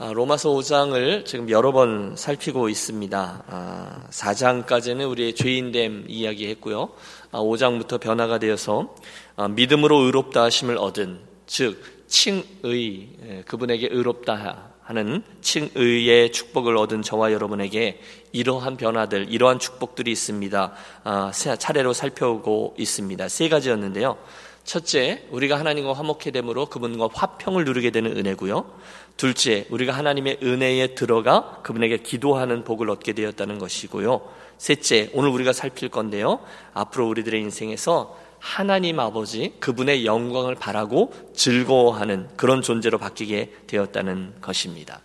아, 로마서 5장을 지금 여러 번 살피고 있습니다. 4장까지는 아, 우리의 죄인됨 이야기 했고요. 5장부터 아, 변화가 되어서 믿음으로 의롭다 하심을 얻은, 즉, 칭의, 예, 그분에게 의롭다 하는 칭의의 축복을 얻은 저와 여러분에게 이러한 변화들, 이러한 축복들이 있습니다. 차례로 살펴오고 있습니다. 세 가지였는데요. 첫째, 우리가 하나님과 화목해 됨으로 그분과 화평을 누리게 되는 은혜고요. 둘째, 우리가 하나님의 은혜에 들어가 그분에게 기도하는 복을 얻게 되었다는 것이고요. 셋째, 오늘 우리가 살필 건데요. 앞으로 우리들의 인생에서 하나님 아버지 그분의 영광을 바라고 즐거워하는 그런 존재로 바뀌게 되었다는 것입니다.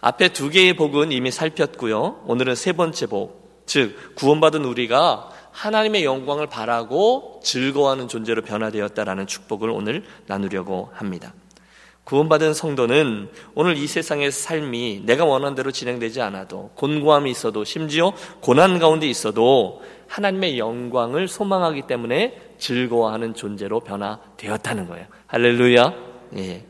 앞에 두 개의 복은 이미 살폈고요. 오늘은 세 번째 복, 즉 구원받은 우리가 하나님의 영광을 바라고 즐거워하는 존재로 변화되었다라는 축복을 오늘 나누려고 합니다. 구원받은 성도는 오늘 이 세상의 삶이 내가 원하는 대로 진행되지 않아도 곤고함이 있어도 심지어 고난 가운데 있어도 하나님의 영광을 소망하기 때문에 즐거워하는 존재로 변화되었다는 거예요. 할렐루야. 예.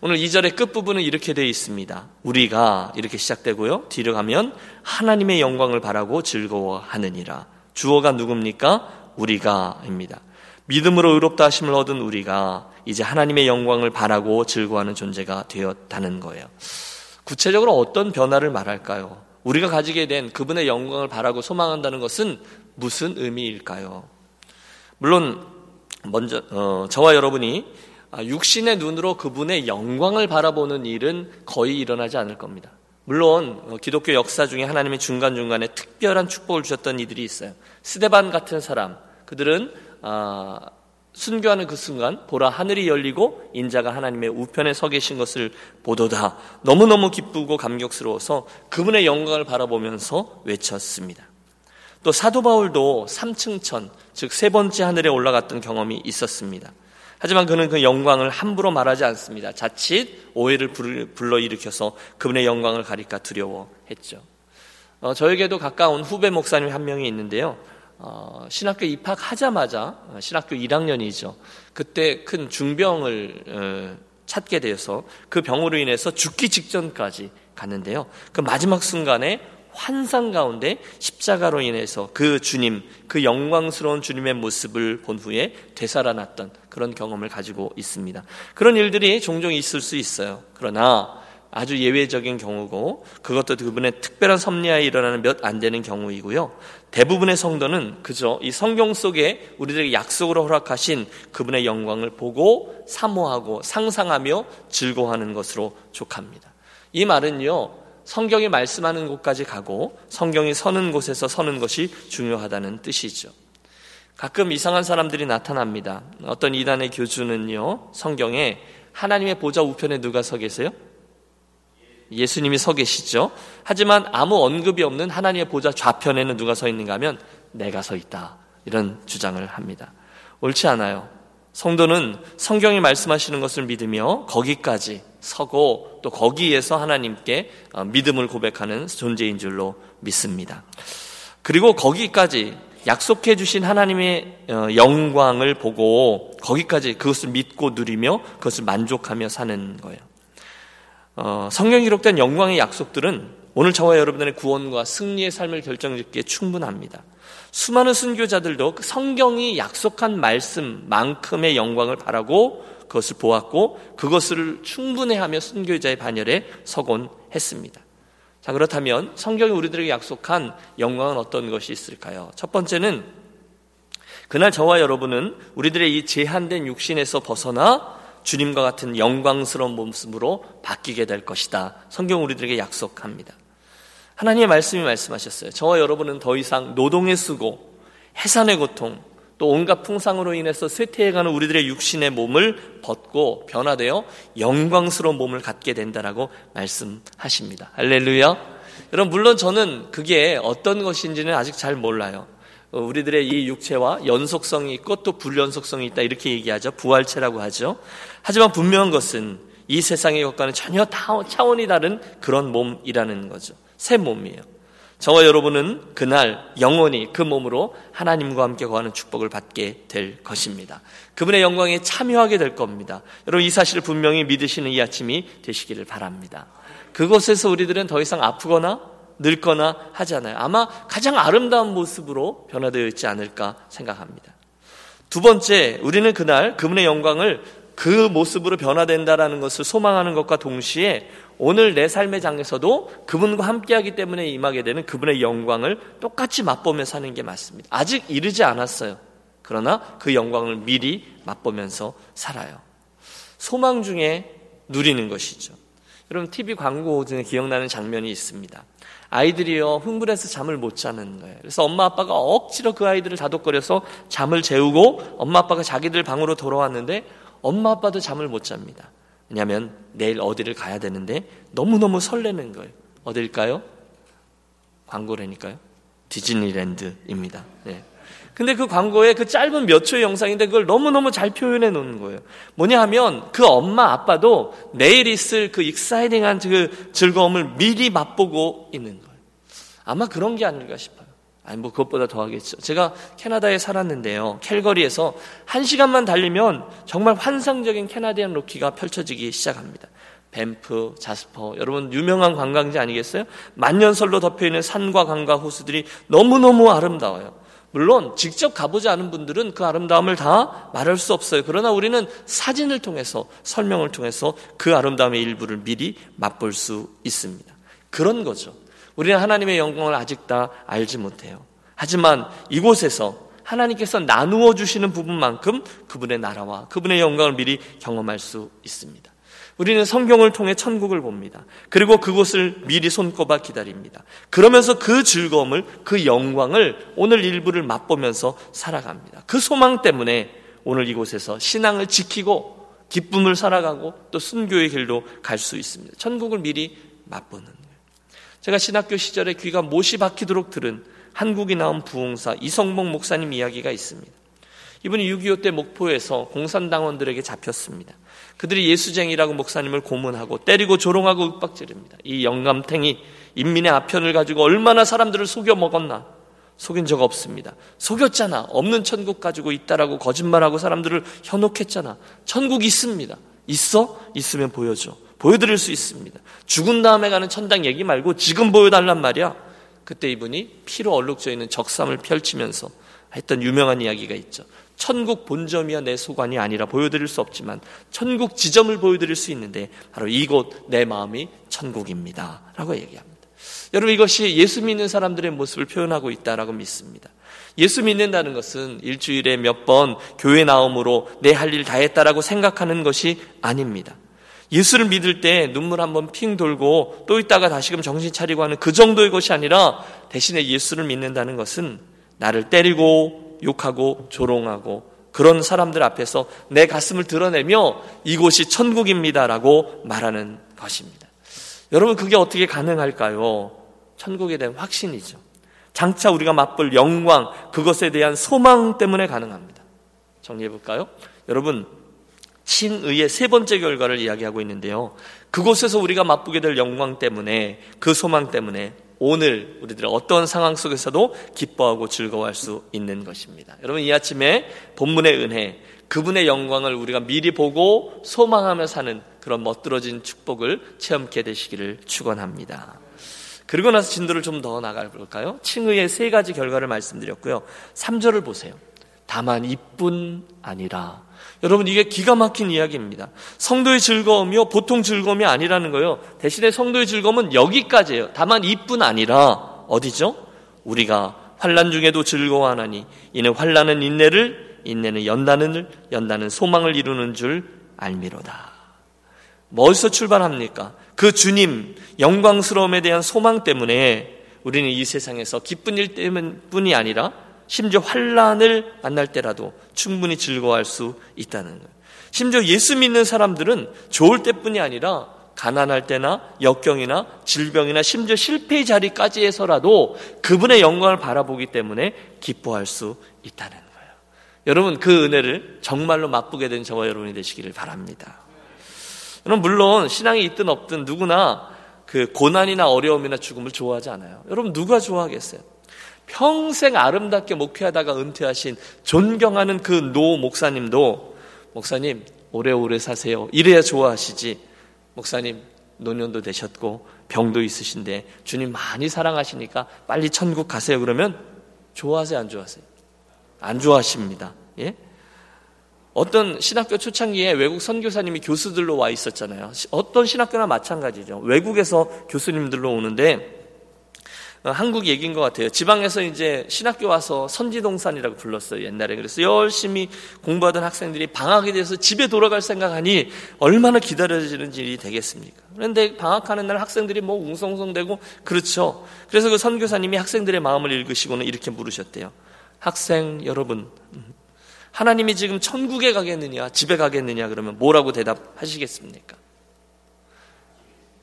오늘 2절의 끝부분은 이렇게 되어 있습니다. 우리가 이렇게 시작되고요. 뒤로 가면 하나님의 영광을 바라고 즐거워하느니라. 주어가 누굽니까? 우리가입니다. 믿음으로 의롭다 하심을 얻은 우리가 이제 하나님의 영광을 바라고 즐거워하는 존재가 되었다는 거예요. 구체적으로 어떤 변화를 말할까요? 우리가 가지게 된 그분의 영광을 바라고 소망한다는 것은 무슨 의미일까요? 물론 먼저 어, 저와 여러분이 육신의 눈으로 그분의 영광을 바라보는 일은 거의 일어나지 않을 겁니다. 물론 어, 기독교 역사 중에 하나님의 중간중간에 특별한 축복을 주셨던 이들이 있어요. 스데반 같은 사람, 그들은 아, 순교하는 그 순간 보라 하늘이 열리고 인자가 하나님의 우편에 서 계신 것을 보도다. 너무너무 기쁘고 감격스러워서 그분의 영광을 바라보면서 외쳤습니다. 또 사도 바울도 3층천, 즉 세 번째 하늘에 올라갔던 경험이 있었습니다. 하지만 그는 그 영광을 함부로 말하지 않습니다. 자칫 오해를 불러일으켜서 그분의 영광을 가리까 두려워했죠. 어, 저에게도 가까운 후배 목사님 한 명이 있는데요. 어, 신학교 입학하자마자 어, 신학교 1학년이죠. 그때 큰 중병을 어, 찾게 되어서 그 병으로 인해서 죽기 직전까지 갔는데요. 그 마지막 순간에 환상 가운데 십자가로 인해서 그 주님, 그 영광스러운 주님의 모습을 본 후에 되살아났던 그런 경험을 가지고 있습니다. 그런 일들이 종종 있을 수 있어요. 그러나 아주 예외적인 경우고 그것도 그분의 특별한 섭리하에 일어나는 몇 안 되는 경우이고요. 대부분의 성도는 그저 이 성경 속에 우리들에게 약속으로 허락하신 그분의 영광을 보고 사모하고 상상하며 즐거워하는 것으로 족합니다. 이 말은요. 성경이 말씀하는 곳까지 가고 성경이 서는 곳에서 서는 것이 중요하다는 뜻이죠. 가끔 이상한 사람들이 나타납니다. 어떤 이단의 교주는요. 성경에 하나님의 보좌 우편에 누가 서 계세요? 예수님이 서 계시죠. 하지만 아무 언급이 없는 하나님의 보좌 좌편에는 누가 서 있는가 하면 내가 서 있다. 이런 주장을 합니다. 옳지 않아요. 성도는 성경이 말씀하시는 것을 믿으며 거기까지 서고 또 거기에서 하나님께 어, 믿음을 고백하는 존재인 줄로 믿습니다. 그리고 거기까지 약속해 주신 하나님의 어, 영광을 보고 거기까지 그것을 믿고 누리며 그것을 만족하며 사는 거예요. 어, 성경 기록된 영광의 약속들은 오늘 저와 여러분들의 구원과 승리의 삶을 결정짓기에 충분합니다. 수많은 순교자들도 그 성경이 약속한 말씀만큼의 영광을 바라고 그것을 보았고 그것을 충분해하며 순교자의 반열에 서곤 했습니다. 자 그렇다면 성경이 우리들에게 약속한 영광은 어떤 것이 있을까요? 첫 번째는 그날 저와 여러분은 우리들의 이 제한된 육신에서 벗어나 주님과 같은 영광스러운 모습으로 바뀌게 될 것이다. 성경 우리들에게 약속합니다. 하나님의 말씀이 말씀하셨어요. 저와 여러분은 더 이상 노동의 수고, 해산의 고통, 또 온갖 풍상으로 인해서 쇠퇴해가는 우리들의 육신의 몸을 벗고 변화되어 영광스러운 몸을 갖게 된다라고 말씀하십니다. 할렐루야. 여러분 물론 저는 그게 어떤 것인지는 아직 잘 몰라요. 어, 우리들의 이 육체와 연속성이 있고 또 불연속성이 있다 이렇게 얘기하죠. 부활체라고 하죠. 하지만 분명한 것은 이 세상의 것과는 전혀 차원이 다른 그런 몸이라는 거죠. 새 몸이에요. 저와 여러분은 그날 영원히 그 몸으로 하나님과 함께 거하는 축복을 받게 될 것입니다. 그분의 영광에 참여하게 될 겁니다. 여러분 이 사실을 분명히 믿으시는 이 아침이 되시기를 바랍니다. 그곳에서 우리들은 더 이상 아프거나 늙거나 하지 않아요. 아마 가장 아름다운 모습으로 변화되어 있지 않을까 생각합니다. 두 번째, 우리는 그날 그분의 영광을 그 모습으로 변화된다라는 것을 소망하는 것과 동시에 오늘 내 삶의 장에서도 그분과 함께하기 때문에 임하게 되는 그분의 영광을 똑같이 맛보며 사는 게 맞습니다. 아직 이르지 않았어요. 그러나 그 영광을 미리 맛보면서 살아요. 소망 중에 누리는 것이죠. 여러분 TV 광고 중에 기억나는 장면이 있습니다. 아이들이요 흥분해서 잠을 못 자는 거예요. 그래서 엄마 아빠가 억지로 그 아이들을 다독거려서 잠을 재우고 엄마 아빠가 자기들 방으로 돌아왔는데 엄마 아빠도 잠을 못 잡니다. 왜냐하면 내일 어디를 가야 되는데 너무너무 설레는 거예요. 어딜까요? 광고라니까요. 디즈니랜드입니다. 네. 근데 그 광고에 그 짧은 몇 초의 영상인데 그걸 너무너무 잘 표현해 놓는 거예요. 뭐냐 하면 그 엄마 아빠도 내일 있을 그 익사이딩한 그 즐거움을 미리 맛보고 있는 거예요. 아마 그런 게 아닐까 싶어요. 아니, 뭐 그것보다 더 하겠죠. 제가 캐나다에 살았는데요. 캘거리에서 한 시간만 달리면 정말 환상적인 캐나디안 로키가 펼쳐지기 시작합니다. 밴프, 자스퍼, 여러분 유명한 관광지 아니겠어요? 만년설로 덮여 있는 산과 강과 호수들이 너무너무 아름다워요. 물론 직접 가보지 않은 분들은 그 아름다움을 다 말할 수 없어요. 그러나 우리는 사진을 통해서 설명을 통해서 그 아름다움의 일부를 미리 맛볼 수 있습니다. 그런 거죠. 우리는 하나님의 영광을 아직 다 알지 못해요. 하지만 이곳에서 하나님께서 나누어 주시는 부분만큼 그분의 나라와 그분의 영광을 미리 경험할 수 있습니다. 우리는 성경을 통해 천국을 봅니다. 그리고 그곳을 미리 손꼽아 기다립니다. 그러면서 그 즐거움을, 그 영광을 오늘 일부를 맛보면서 살아갑니다. 그 소망 때문에 오늘 이곳에서 신앙을 지키고 기쁨을 살아가고 또 순교의 길로 갈 수 있습니다. 천국을 미리 맛보는 거예요. 제가 신학교 시절에 귀가 못이 박히도록 들은 한국이 나온 부흥사 이성목 목사님 이야기가 있습니다. 이분이 6.25 때 목포에서 공산당원들에게 잡혔습니다. 그들이 예수쟁이라고 목사님을 고문하고 때리고 조롱하고 윽박지릅니다. 이 영감탱이 인민의 아편을 가지고 얼마나 사람들을 속여 먹었나. 속인 적 없습니다. 속였잖아. 없는 천국 가지고 있다라고 거짓말하고 사람들을 현혹했잖아. 천국 있습니다. 있어? 있으면 보여줘. 보여드릴 수 있습니다. 죽은 다음에 가는 천당 얘기 말고 지금 보여달란 말이야. 그때 이분이 피로 얼룩져 있는 적삼을 펼치면서 했던 유명한 이야기가 있죠. 천국 본점이야 내 소관이 아니라 보여드릴 수 없지만 천국 지점을 보여드릴 수 있는데 바로 이곳 내 마음이 천국입니다. 라고 얘기합니다. 여러분 이것이 예수 믿는 사람들의 모습을 표현하고 있다라고 믿습니다. 예수 믿는다는 것은 일주일에 몇 번 교회 나옴으로 내 할 일 다 했다라고 생각하는 것이 아닙니다. 예수를 믿을 때 눈물 한번 핑 돌고 또 있다가 다시금 정신 차리고 하는 그 정도의 것이 아니라 대신에 예수를 믿는다는 것은 나를 때리고 욕하고 조롱하고 그런 사람들 앞에서 내 가슴을 드러내며 이곳이 천국입니다라고 말하는 것입니다. 여러분 그게 어떻게 가능할까요? 천국에 대한 확신이죠. 장차 우리가 맛볼 영광, 그것에 대한 소망 때문에 가능합니다. 정리해 볼까요? 여러분, 칭의의 세 번째 결과를 이야기하고 있는데요. 그곳에서 우리가 맛보게 될 영광 때문에, 그 소망 때문에 오늘 우리들의 어떤 상황 속에서도 기뻐하고 즐거워할 수 있는 것입니다. 여러분 이 아침에 본문의 은혜, 그분의 영광을 우리가 미리 보고 소망하며 사는 그런 멋들어진 축복을 체험케 되시기를 축원합니다. 그리고 나서 진도를 좀 더 나가 볼까요? 칭의의 세 가지 결과를 말씀드렸고요. 3절을 보세요. 다만 이뿐 아니라 여러분 이게 기가 막힌 이야기입니다. 성도의 즐거움이요 보통 즐거움이 아니라는 거예요. 대신에 성도의 즐거움은 여기까지예요. 다만 이뿐 아니라 어디죠? 우리가 환란 중에도 즐거워하나니 이는 환란은 인내를 인내는 연단을 연단은 소망을 이루는 줄 알미로다. 어디서 출발합니까? 그 주님 영광스러움에 대한 소망 때문에 우리는 이 세상에서 기쁜 일 때문뿐이 아니라 심지어 환란을 만날 때라도 충분히 즐거워할 수 있다는 거예요. 심지어 예수 믿는 사람들은 좋을 때뿐이 아니라 가난할 때나 역경이나 질병이나 심지어 실패의 자리까지 해서라도 그분의 영광을 바라보기 때문에 기뻐할 수 있다는 거예요. 여러분 그 은혜를 정말로 맛보게 된 저와 여러분이 되시기를 바랍니다. 여러분 물론 신앙이 있든 없든 누구나 그 고난이나 어려움이나 죽음을 좋아하지 않아요. 여러분 누가 좋아하겠어요? 평생 아름답게 목회하다가 은퇴하신 존경하는 그 노 목사님도 목사님 오래오래 사세요. 이래야 좋아하시지. 목사님 노년도 되셨고 병도 있으신데 주님 많이 사랑하시니까 빨리 천국 가세요. 그러면 좋아하세요, 안 좋아하세요? 안 좋아하십니다. 예? 어떤 신학교 초창기에 외국 선교사님이 교수들로 와 있었잖아요. 어떤 신학교나 마찬가지죠. 외국에서 교수님들로 오는데 어, 한국 얘기인 것 같아요. 지방에서 이제 신학교 와서 선지동산이라고 불렀어요. 옛날에. 그래서 열심히 공부하던 학생들이 방학이 돼서 집에 돌아갈 생각하니 얼마나 기다려지는 일이 되겠습니까? 그런데 방학하는 날 학생들이 뭐 웅성웅성대고 그렇죠. 그래서 그 선교사님이 학생들의 마음을 읽으시고는 이렇게 물으셨대요. 학생 여러분, 하나님이 지금 천국에 가겠느냐, 집에 가겠느냐, 그러면 뭐라고 대답하시겠습니까?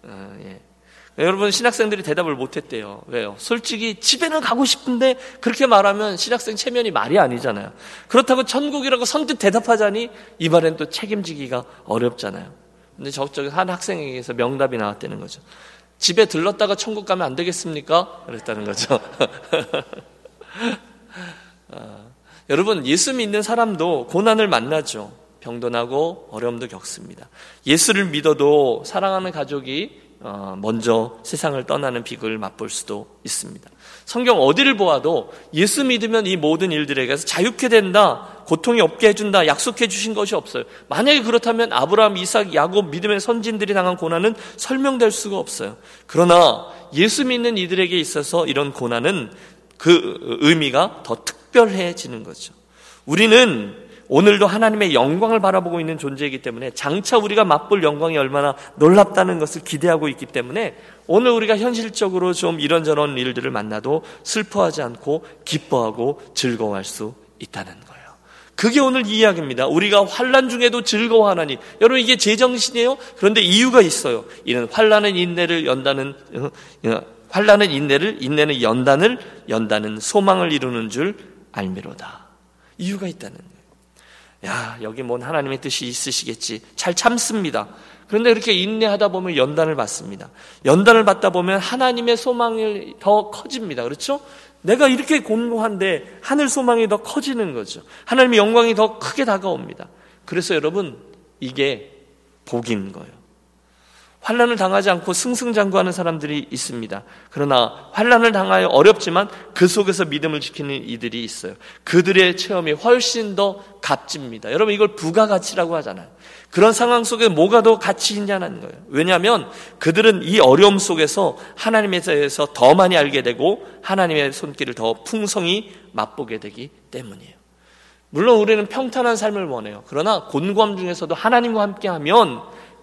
어, 예. 여러분, 신학생들이 대답을 못했대요. 왜요? 솔직히 집에는 가고 싶은데 그렇게 말하면 신학생 체면이 말이 아니잖아요. 그렇다고 천국이라고 선뜻 대답하자니 이번엔 또 책임지기가 어렵잖아요. 근데 저쪽 한 학생에게서 명답이 나왔다는 거죠. 집에 들렀다가 천국 가면 안 되겠습니까? 그랬다는 거죠. 어. 여러분, 예수 믿는 사람도 고난을 만나죠. 병도 나고 어려움도 겪습니다. 예수를 믿어도 사랑하는 가족이 어, 먼저 세상을 떠나는 비극을 맛볼 수도 있습니다. 성경 어디를 보아도 예수 믿으면 이 모든 일들에게서 자유케 된다, 고통이 없게 해준다, 약속해 주신 것이 없어요. 만약에 그렇다면 아브라함, 이삭, 야곱 믿음의 선진들이 당한 고난은 설명될 수가 없어요. 그러나 예수 믿는 이들에게 있어서 이런 고난은 그 의미가 더 특별해지는 거죠. 우리는 오늘도 하나님의 영광을 바라보고 있는 존재이기 때문에 장차 우리가 맛볼 영광이 얼마나 놀랍다는 것을 기대하고 있기 때문에 오늘 우리가 현실적으로 좀 이런저런 일들을 만나도 슬퍼하지 않고 기뻐하고 즐거워할 수 있다는 거예요. 그게 오늘 이 이야기입니다. 우리가 환란 중에도 즐거워하나니 여러분 이게 제정신이에요? 그런데 이유가 있어요. 이는 환란은 인내를 연다는 어, 어, 환란은 인내를 인내는 연단을 연다는 소망을 이루는 줄 알미로다. 이유가 있다는. 야, 여기 뭔 하나님의 뜻이 있으시겠지. 잘 참습니다. 그런데 이렇게 인내하다 보면 연단을 받습니다. 연단을 받다 보면 하나님의 소망이 더 커집니다. 그렇죠? 내가 이렇게 공부한데 하늘 소망이 더 커지는 거죠. 하나님의 영광이 더 크게 다가옵니다. 그래서 여러분, 이게 복인 거예요. 환란을 당하지 않고 승승장구하는 사람들이 있습니다. 그러나 환란을 당하여 어렵지만 그 속에서 믿음을 지키는 이들이 있어요. 그들의 체험이 훨씬 더 값집니다. 여러분 이걸 부가가치라고 하잖아요. 그런 상황 속에 뭐가 더 가치 있냐는 거예요. 왜냐하면 그들은 이 어려움 속에서 하나님에 대해서 더 많이 알게 되고 하나님의 손길을 더 풍성히 맛보게 되기 때문이에요. 물론 우리는 평탄한 삶을 원해요. 그러나 곤고함 중에서도 하나님과 함께하면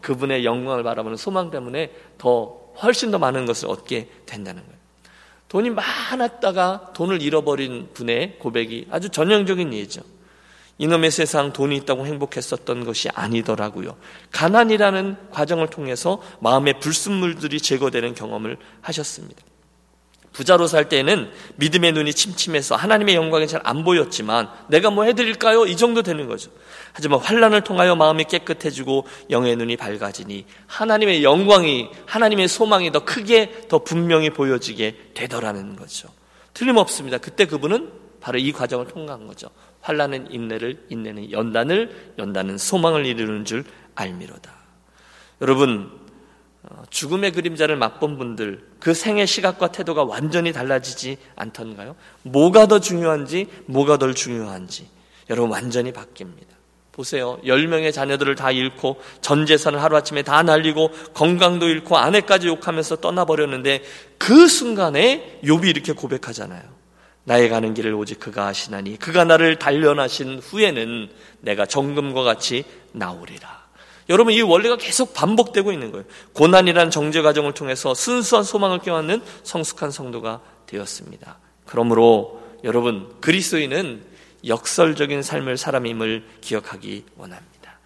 그분의 영광을 바라보는 소망 때문에 더 훨씬 더 많은 것을 얻게 된다는 거예요. 돈이 많았다가 돈을 잃어버린 분의 고백이 아주 전형적인 예죠. 이놈의 세상 돈이 있다고 행복했었던 것이 아니더라고요. 가난이라는 과정을 통해서 마음의 불순물들이 제거되는 경험을 하셨습니다. 부자로 살 때에는 믿음의 눈이 침침해서 하나님의 영광이 잘 안 보였지만 내가 뭐 해드릴까요? 이 정도 되는 거죠. 하지만 환란을 통하여 마음이 깨끗해지고 영의 눈이 밝아지니 하나님의 영광이 하나님의 소망이 더 크게 더 분명히 보여지게 되더라는 거죠. 틀림없습니다. 그때 그분은 바로 이 과정을 통과한 거죠. 환란은 인내를 인내는 연단을 연단은 소망을 이루는 줄 알미로다. 여러분 어, 죽음의 그림자를 맛본 분들 그 생의 시각과 태도가 완전히 달라지지 않던가요? 뭐가 더 중요한지 뭐가 덜 중요한지 여러분 완전히 바뀝니다. 보세요. 10명의 자녀들을 다 잃고 전 재산을 하루아침에 다 날리고 건강도 잃고 아내까지 욕하면서 떠나버렸는데 그 순간에 욥이 이렇게 고백하잖아요. 나의 가는 길을 오직 그가 아시나니 그가 나를 단련하신 후에는 내가 정금과 같이 나오리라. 여러분 이 원리가 계속 반복되고 있는 거예요. 고난이란 정죄 과정을 통해서 순수한 소망을 껴안는 성숙한 성도가 되었습니다. 그러므로 여러분 그리스도인은 역설적인 삶을 사람임을 기억하기 원합니다.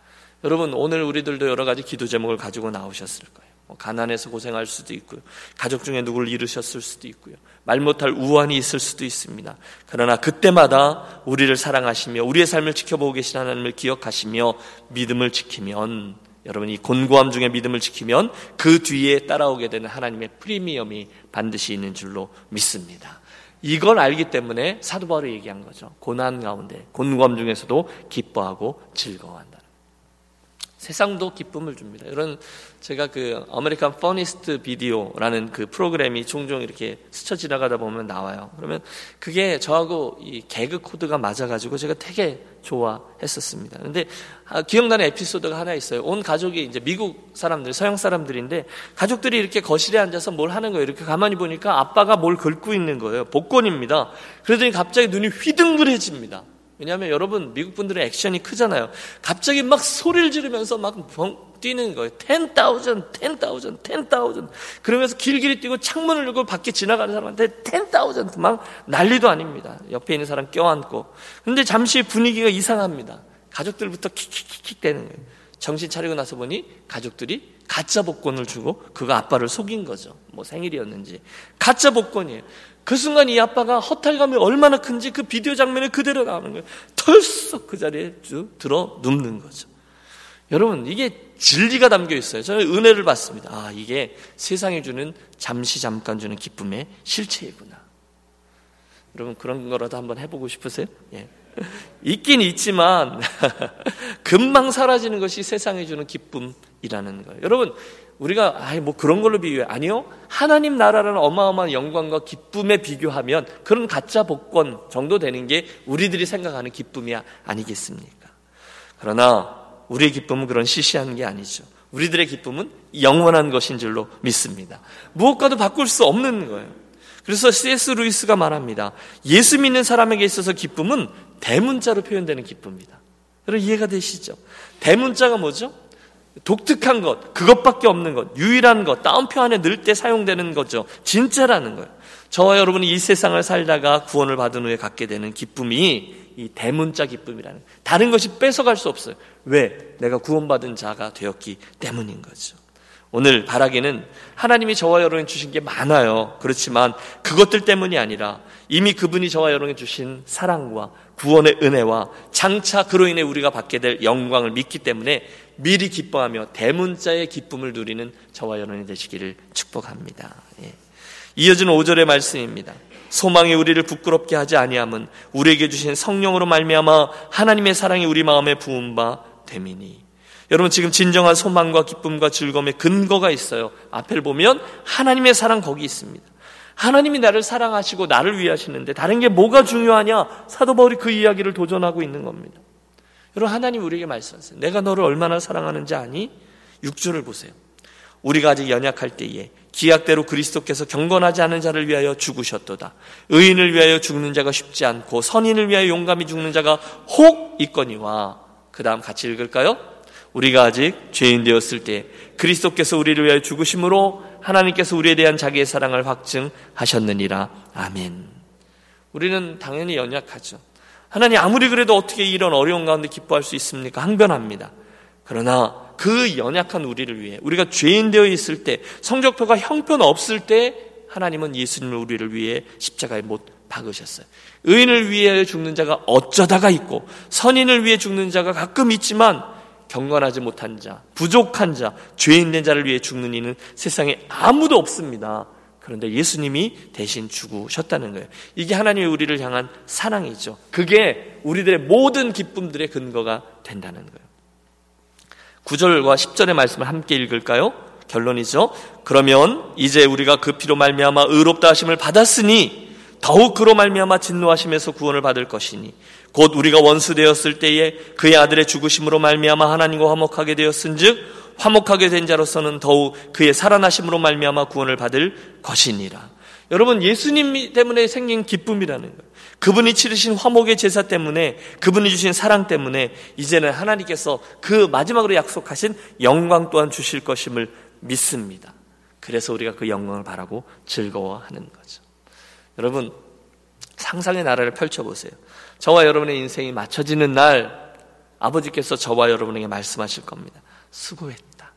여러분 오늘 우리들도 여러 가지 기도 제목을 가지고 나오셨을 거예요. 뭐 가난해서 고생할 수도 있고요. 가족 중에 누구를 잃으셨을 수도 있고요. 말 못할 우환이 있을 수도 있습니다. 그러나 그때마다 우리를 사랑하시며 우리의 삶을 지켜보고 계신 하나님을 기억하시며 믿음을 지키면 여러분이 곤고함 중에 믿음을 지키면 그 뒤에 따라오게 되는 하나님의 프리미엄이 반드시 있는 줄로 믿습니다. 이걸 알기 때문에 사도 바울이 얘기한 거죠. 고난 가운데 곤고함 중에서도 기뻐하고 즐거워한다. 세상도 기쁨을 줍니다. 이런 제가 그 American Funniest Video라는 그 프로그램이 종종 이렇게 스쳐 지나가다 보면 나와요. 그러면 그게 저하고 이 개그 코드가 맞아가지고 제가 되게 좋아했었습니다. 근데 아, 기억나는 에피소드가 하나 있어요. 온 가족이 이제 미국 사람들, 서양 사람들인데 가족들이 이렇게 거실에 앉아서 뭘 하는 거예요. 이렇게 가만히 보니까 아빠가 뭘 긁고 있는 거예요. 복권입니다. 그러더니 갑자기 눈이 휘둥그레집니다. 왜냐하면 여러분 미국 분들의 액션이 크잖아요. 갑자기 막 소리를 지르면서 막 뛰는 거예요. 10,000, 10,000, 10,000. 그러면서 길길이 뛰고 창문을 열고 밖에 지나가는 사람한테 10,000. 막 난리도 아닙니다. 옆에 있는 사람 껴안고. 근데 잠시 분위기가 이상합니다. 가족들부터 킥킥킥킥 대는 거예요. 정신 차리고 나서 보니 가족들이 가짜 복권을 주고 그거 아빠를 속인 거죠. 뭐 생일이었는지. 가짜 복권이에요. 그 순간 이 아빠가 허탈감이 얼마나 큰지 그 비디오 장면이 그대로 나오는 거예요. 털썩 그 자리에 쭉 들어 눕는 거죠. 여러분, 이게 진리가 담겨 있어요. 저는 은혜를 받습니다. 아, 이게 세상에 주는 잠시 잠깐 주는 기쁨의 실체이구나. 여러분, 그런 거라도 한번 해보고 싶으세요? 예. 있긴 있지만, 금방 사라지는 것이 세상에 주는 기쁨이라는 거예요. 여러분, 우리가 아이 뭐 그런 걸로 비교해 아니요 하나님 나라라는 어마어마한 영광과 기쁨에 비교하면 그런 가짜 복권 정도 되는 게 우리들이 생각하는 기쁨이 아니겠습니까? 그러나 우리의 기쁨은 그런 시시한 게 아니죠. 우리들의 기쁨은 영원한 것인 줄로 믿습니다. 무엇과도 바꿀 수 없는 거예요. 그래서 C.S. 루이스가 말합니다. 예수 믿는 사람에게 있어서 기쁨은 대문자로 표현되는 기쁨입니다. 여러분 이해가 되시죠? 대문자가 뭐죠? 독특한 것, 그것밖에 없는 것, 유일한 것, 따옴표 안에 넣을 때 사용되는 거죠. 진짜라는 거예요. 저와 여러분이 이 세상을 살다가 구원을 받은 후에 갖게 되는 기쁨이 이 대문자 기쁨이라는. 다른 것이 뺏어갈 수 없어요. 왜? 내가 구원받은 자가 되었기 때문인 거죠. 오늘 바라기는 하나님이 저와 여러분이 주신 게 많아요. 그렇지만 그것들 때문이 아니라 이미 그분이 저와 여러분에게 주신 사랑과 구원의 은혜와 장차 그로 인해 우리가 받게 될 영광을 믿기 때문에 미리 기뻐하며 대문자의 기쁨을 누리는 저와 여러분이 되시기를 축복합니다. 예. 이어지는 5절의 말씀입니다. 소망이 우리를 부끄럽게 하지 아니함은 우리에게 주신 성령으로 말미암아 하나님의 사랑이 우리 마음에 부은 바 됨이니. 여러분 지금 진정한 소망과 기쁨과 즐거움의 근거가 있어요. 앞을 보면 하나님의 사랑 거기 있습니다. 하나님이 나를 사랑하시고 나를 위하시는데 다른 게 뭐가 중요하냐? 사도 바울이 그 이야기를 도전하고 있는 겁니다. 여러분 하나님 우리에게 말씀하세요. 내가 너를 얼마나 사랑하는지 아니? 6절을 보세요. 우리가 아직 연약할 때에 기약대로 그리스도께서 경건하지 않은 자를 위하여 죽으셨도다. 의인을 위하여 죽는 자가 쉽지 않고 선인을 위하여 용감히 죽는 자가 혹 있거니와 그 다음 같이 읽을까요? 우리가 아직 죄인 되었을 때 그리스도께서 우리를 위하여 죽으심으로 하나님께서 우리에 대한 자기의 사랑을 확증하셨느니라. 아멘. 우리는 당연히 연약하죠. 하나님 아무리 그래도 어떻게 이런 어려운 가운데 기뻐할 수 있습니까? 항변합니다. 그러나 그 연약한 우리를 위해 우리가 죄인 되어 있을 때 성적표가 형편 없을 때 하나님은 예수님을 우리를 위해 십자가에 못 박으셨어요. 의인을 위해 죽는 자가 어쩌다가 있고 선인을 위해 죽는 자가 가끔 있지만 경건하지 못한 자, 부족한 자, 죄인 된 자를 위해 죽는 이는 세상에 아무도 없습니다. 그런데 예수님이 대신 죽으셨다는 거예요. 이게 하나님의 우리를 향한 사랑이죠. 그게 우리들의 모든 기쁨들의 근거가 된다는 거예요. 9절과 10절의 말씀을 함께 읽을까요? 결론이죠. 그러면 이제 우리가 그 피로 말미암아 의롭다 하심을 받았으니 더욱 그로 말미암아 진노하심에서 구원을 받을 것이니 곧 우리가 원수 되었을 때에 그의 아들의 죽으심으로 말미암아 하나님과 화목하게 되었은즉 화목하게 된 자로서는 더욱 그의 살아나심으로 말미암아 구원을 받을 것이니라. 여러분 예수님 때문에 생긴 기쁨이라는 거예요. 그분이 치르신 화목의 제사 때문에 그분이 주신 사랑 때문에 이제는 하나님께서 그 마지막으로 약속하신 영광 또한 주실 것임을 믿습니다. 그래서 우리가 그 영광을 바라고 즐거워하는 거죠. 여러분 상상의 나라를 펼쳐보세요. 저와 여러분의 인생이 맞춰지는 날 아버지께서 저와 여러분에게 말씀하실 겁니다. 수고했다.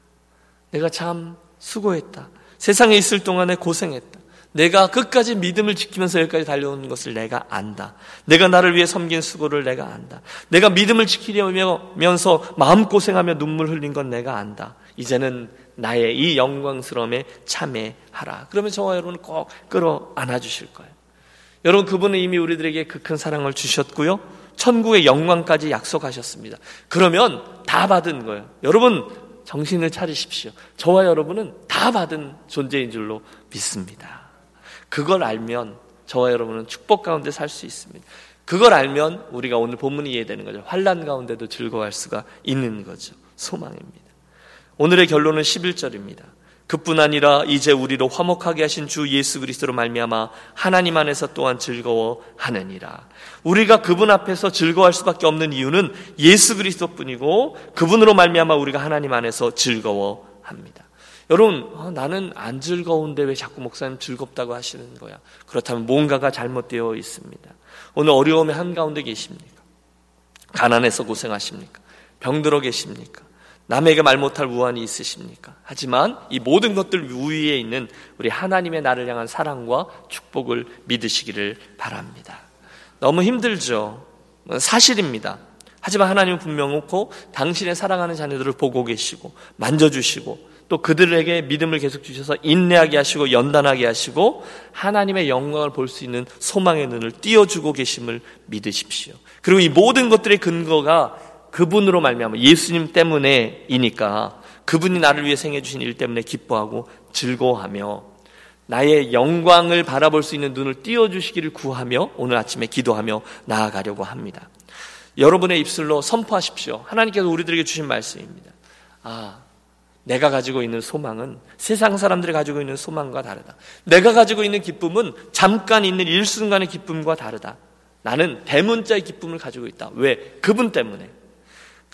내가 참 수고했다. 세상에 있을 동안에 고생했다. 내가 끝까지 믿음을 지키면서 여기까지 달려오는 것을 내가 안다. 내가 나를 위해 섬긴 수고를 내가 안다. 내가 믿음을 지키려면서 마음고생하며 눈물 흘린 건 내가 안다. 이제는 나의 이 영광스러움에 참회하라. 그러면 저와 여러분은 꼭 끌어 안아 주실 거예요. 여러분 그분은 이미 우리들에게 그 큰 사랑을 주셨고요. 천국의 영광까지 약속하셨습니다. 그러면 다 받은 거예요. 여러분 정신을 차리십시오. 저와 여러분은 다 받은 존재인 줄로 믿습니다. 그걸 알면 저와 여러분은 축복 가운데 살 수 있습니다. 그걸 알면 우리가 오늘 본문이 이해되는 거죠. 환란 가운데도 즐거워할 수가 있는 거죠. 소망입니다. 오늘의 결론은 11절입니다. 그뿐 아니라 이제 우리로 화목하게 하신 주 예수 그리스도로 말미암아 하나님 안에서 또한 즐거워하느니라. 우리가 그분 앞에서 즐거워할 수밖에 없는 이유는 예수 그리스도뿐이고 그분으로 말미암아 우리가 하나님 안에서 즐거워합니다. 여러분, 어, 나는 안 즐거운데 왜 자꾸 목사님 즐겁다고 하시는 거야? 그렇다면 뭔가가 잘못되어 있습니다. 오늘 어려움의 한가운데 계십니까? 가난해서 고생하십니까? 병들어 계십니까? 남에게 말 못할 우환이 있으십니까? 하지만 이 모든 것들 위에 있는 우리 하나님의 나를 향한 사랑과 축복을 믿으시기를 바랍니다. 너무 힘들죠. 사실입니다. 하지만 하나님은 분명하고 당신의 사랑하는 자녀들을 보고 계시고 만져주시고 또 그들에게 믿음을 계속 주셔서 인내하게 하시고 연단하게 하시고 하나님의 영광을 볼 수 있는 소망의 눈을 띄워주고 계심을 믿으십시오. 그리고 이 모든 것들의 근거가 그분으로 말미암아 예수님 때문에이니까 그분이 나를 위해 생해 주신 일 때문에 기뻐하고 즐거워하며 나의 영광을 바라볼 수 있는 눈을 띄워 주시기를 구하며 오늘 아침에 기도하며 나아가려고 합니다. 여러분의 입술로 선포하십시오. 하나님께서 우리들에게 주신 말씀입니다. 아, 내가 가지고 있는 소망은 세상 사람들이 가지고 있는 소망과 다르다. 내가 가지고 있는 기쁨은 잠깐 있는 일순간의 기쁨과 다르다. 나는 대문자의 기쁨을 가지고 있다. 왜? 그분 때문에.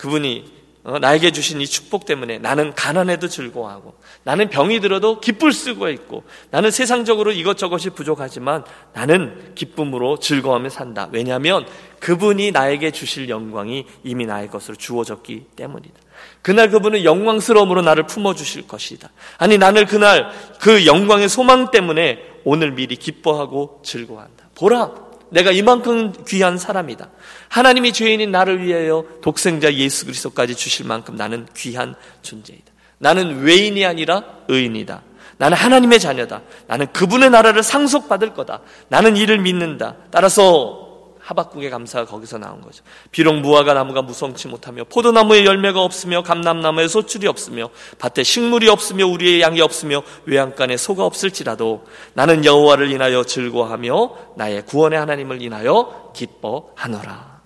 그분이 어, 나에게 주신 이 축복 때문에 나는 가난해도 즐거워하고 나는 병이 들어도 기쁠 수가 있고 나는 세상적으로 이것저것이 부족하지만 나는 기쁨으로 즐거워하며 산다. 왜냐하면 그분이 나에게 주실 영광이 이미 나의 것으로 주어졌기 때문이다. 그날 그분은 영광스러움으로 나를 품어주실 것이다. 아니, 나는 그날 그 영광의 소망 때문에 오늘 미리 기뻐하고 즐거워한다. 보라! 내가 이만큼 귀한 사람이다. 하나님이 죄인인 나를 위하여 독생자 예수 그리스도까지 주실 만큼 나는 귀한 존재이다. 나는 외인이 아니라 의인이다. 나는 하나님의 자녀다. 나는 그분의 나라를 상속받을 거다. 나는 이를 믿는다. 따라서 하박국의 감사가 거기서 나온 거죠. 비록 무화과 나무가 무성치 못하며 포도나무에 열매가 없으며 감람나무에 소출이 없으며 밭에 식물이 없으며 우리의 양이 없으며 외양간에 소가 없을지라도 나는 여호와를 인하여 즐거워하며 나의 구원의 하나님을 인하여 기뻐하노라.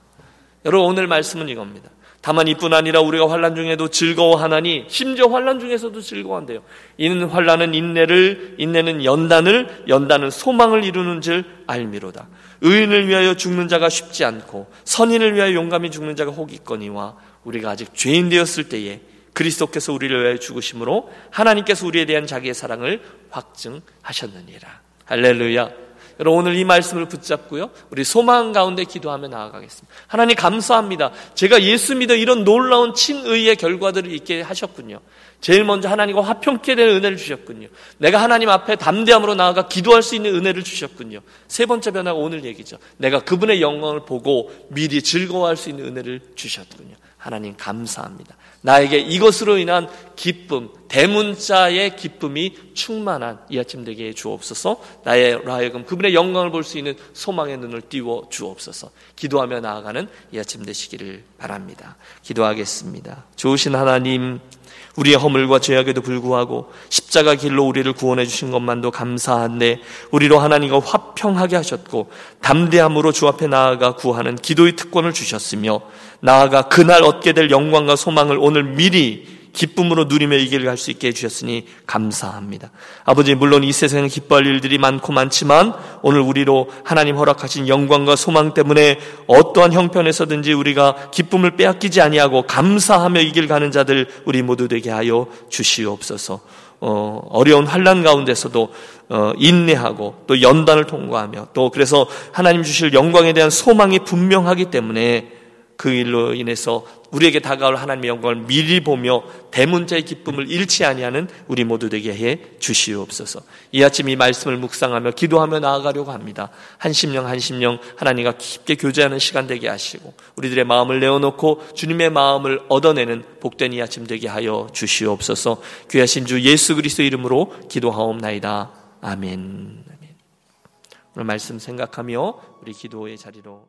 여러분 오늘 말씀은 이겁니다. 다만 이뿐 아니라 우리가 환란 중에도 즐거워하나니 심지어 환란 중에서도 즐거워한대요. 이는 환란은 인내를 인내는 연단을 연단은 소망을 이루는 줄 알미로다. 의인을 위하여 죽는 자가 쉽지 않고 선인을 위하여 용감히 죽는 자가 혹 있거니와 우리가 아직 죄인 되었을 때에 그리스도께서 우리를 위하여 죽으심으로 하나님께서 우리에 대한 자기의 사랑을 확증하셨느니라. 할렐루야. 여러분 오늘 이 말씀을 붙잡고요. 우리 소망 가운데 기도하며 나아가겠습니다. 하나님 감사합니다. 제가 예수 믿어 이런 놀라운 친의의 결과들을 있게 하셨군요. 제일 먼저 하나님과 화평케 되는 은혜를 주셨군요. 내가 하나님 앞에 담대함으로 나아가 기도할 수 있는 은혜를 주셨군요. 세 번째 변화가 오늘 얘기죠. 내가 그분의 영광을 보고 미리 즐거워할 수 있는 은혜를 주셨군요. 하나님 감사합니다. 나에게 이것으로 인한 기쁨, 대문자의 기쁨이 충만한 이 아침 되게 주옵소서. 나의 라하여금 그분의 영광을 볼 수 있는 소망의 눈을 띄워 주옵소서. 기도하며 나아가는 이 아침 되시기를 바랍니다. 기도하겠습니다. 좋으신 하나님, 우리의 허물과 죄악에도 불구하고 십자가 길로 우리를 구원해 주신 것만도 감사한데 우리로 하나님과 화평하게 하셨고 담대함으로 주 앞에 나아가 구하는 기도의 특권을 주셨으며 나아가 그날 얻게 될 영광과 소망을 오늘 미리 기쁨으로 누리며 이 길을 갈 수 있게 해주셨으니 감사합니다. 아버지, 물론 이 세상에 기뻐할 일들이 많고 많지만 오늘 우리로 하나님 허락하신 영광과 소망 때문에 어떠한 형편에서든지 우리가 기쁨을 빼앗기지 아니하고 감사하며 이 길 가는 자들 우리 모두 되게 하여 주시옵소서. 어, 어려운 환란 가운데서도 어, 인내하고 또 연단을 통과하며 또 그래서 하나님 주실 영광에 대한 소망이 분명하기 때문에 그 일로 인해서 우리에게 다가올 하나님의 영광을 미리 보며 대문자의 기쁨을 잃지 아니하는 우리 모두 되게 해 주시옵소서. 이 아침 이 말씀을 묵상하며 기도하며 나아가려고 합니다. 한 심령 한 심령 하나님과 깊게 교제하는 시간 되게 하시고 우리들의 마음을 내어놓고 주님의 마음을 얻어내는 복된 이 아침 되게 하여 주시옵소서. 귀하신 주 예수 그리스도 이름으로 기도하옵나이다. 아멘. 오늘 말씀 생각하며 우리 기도의 자리로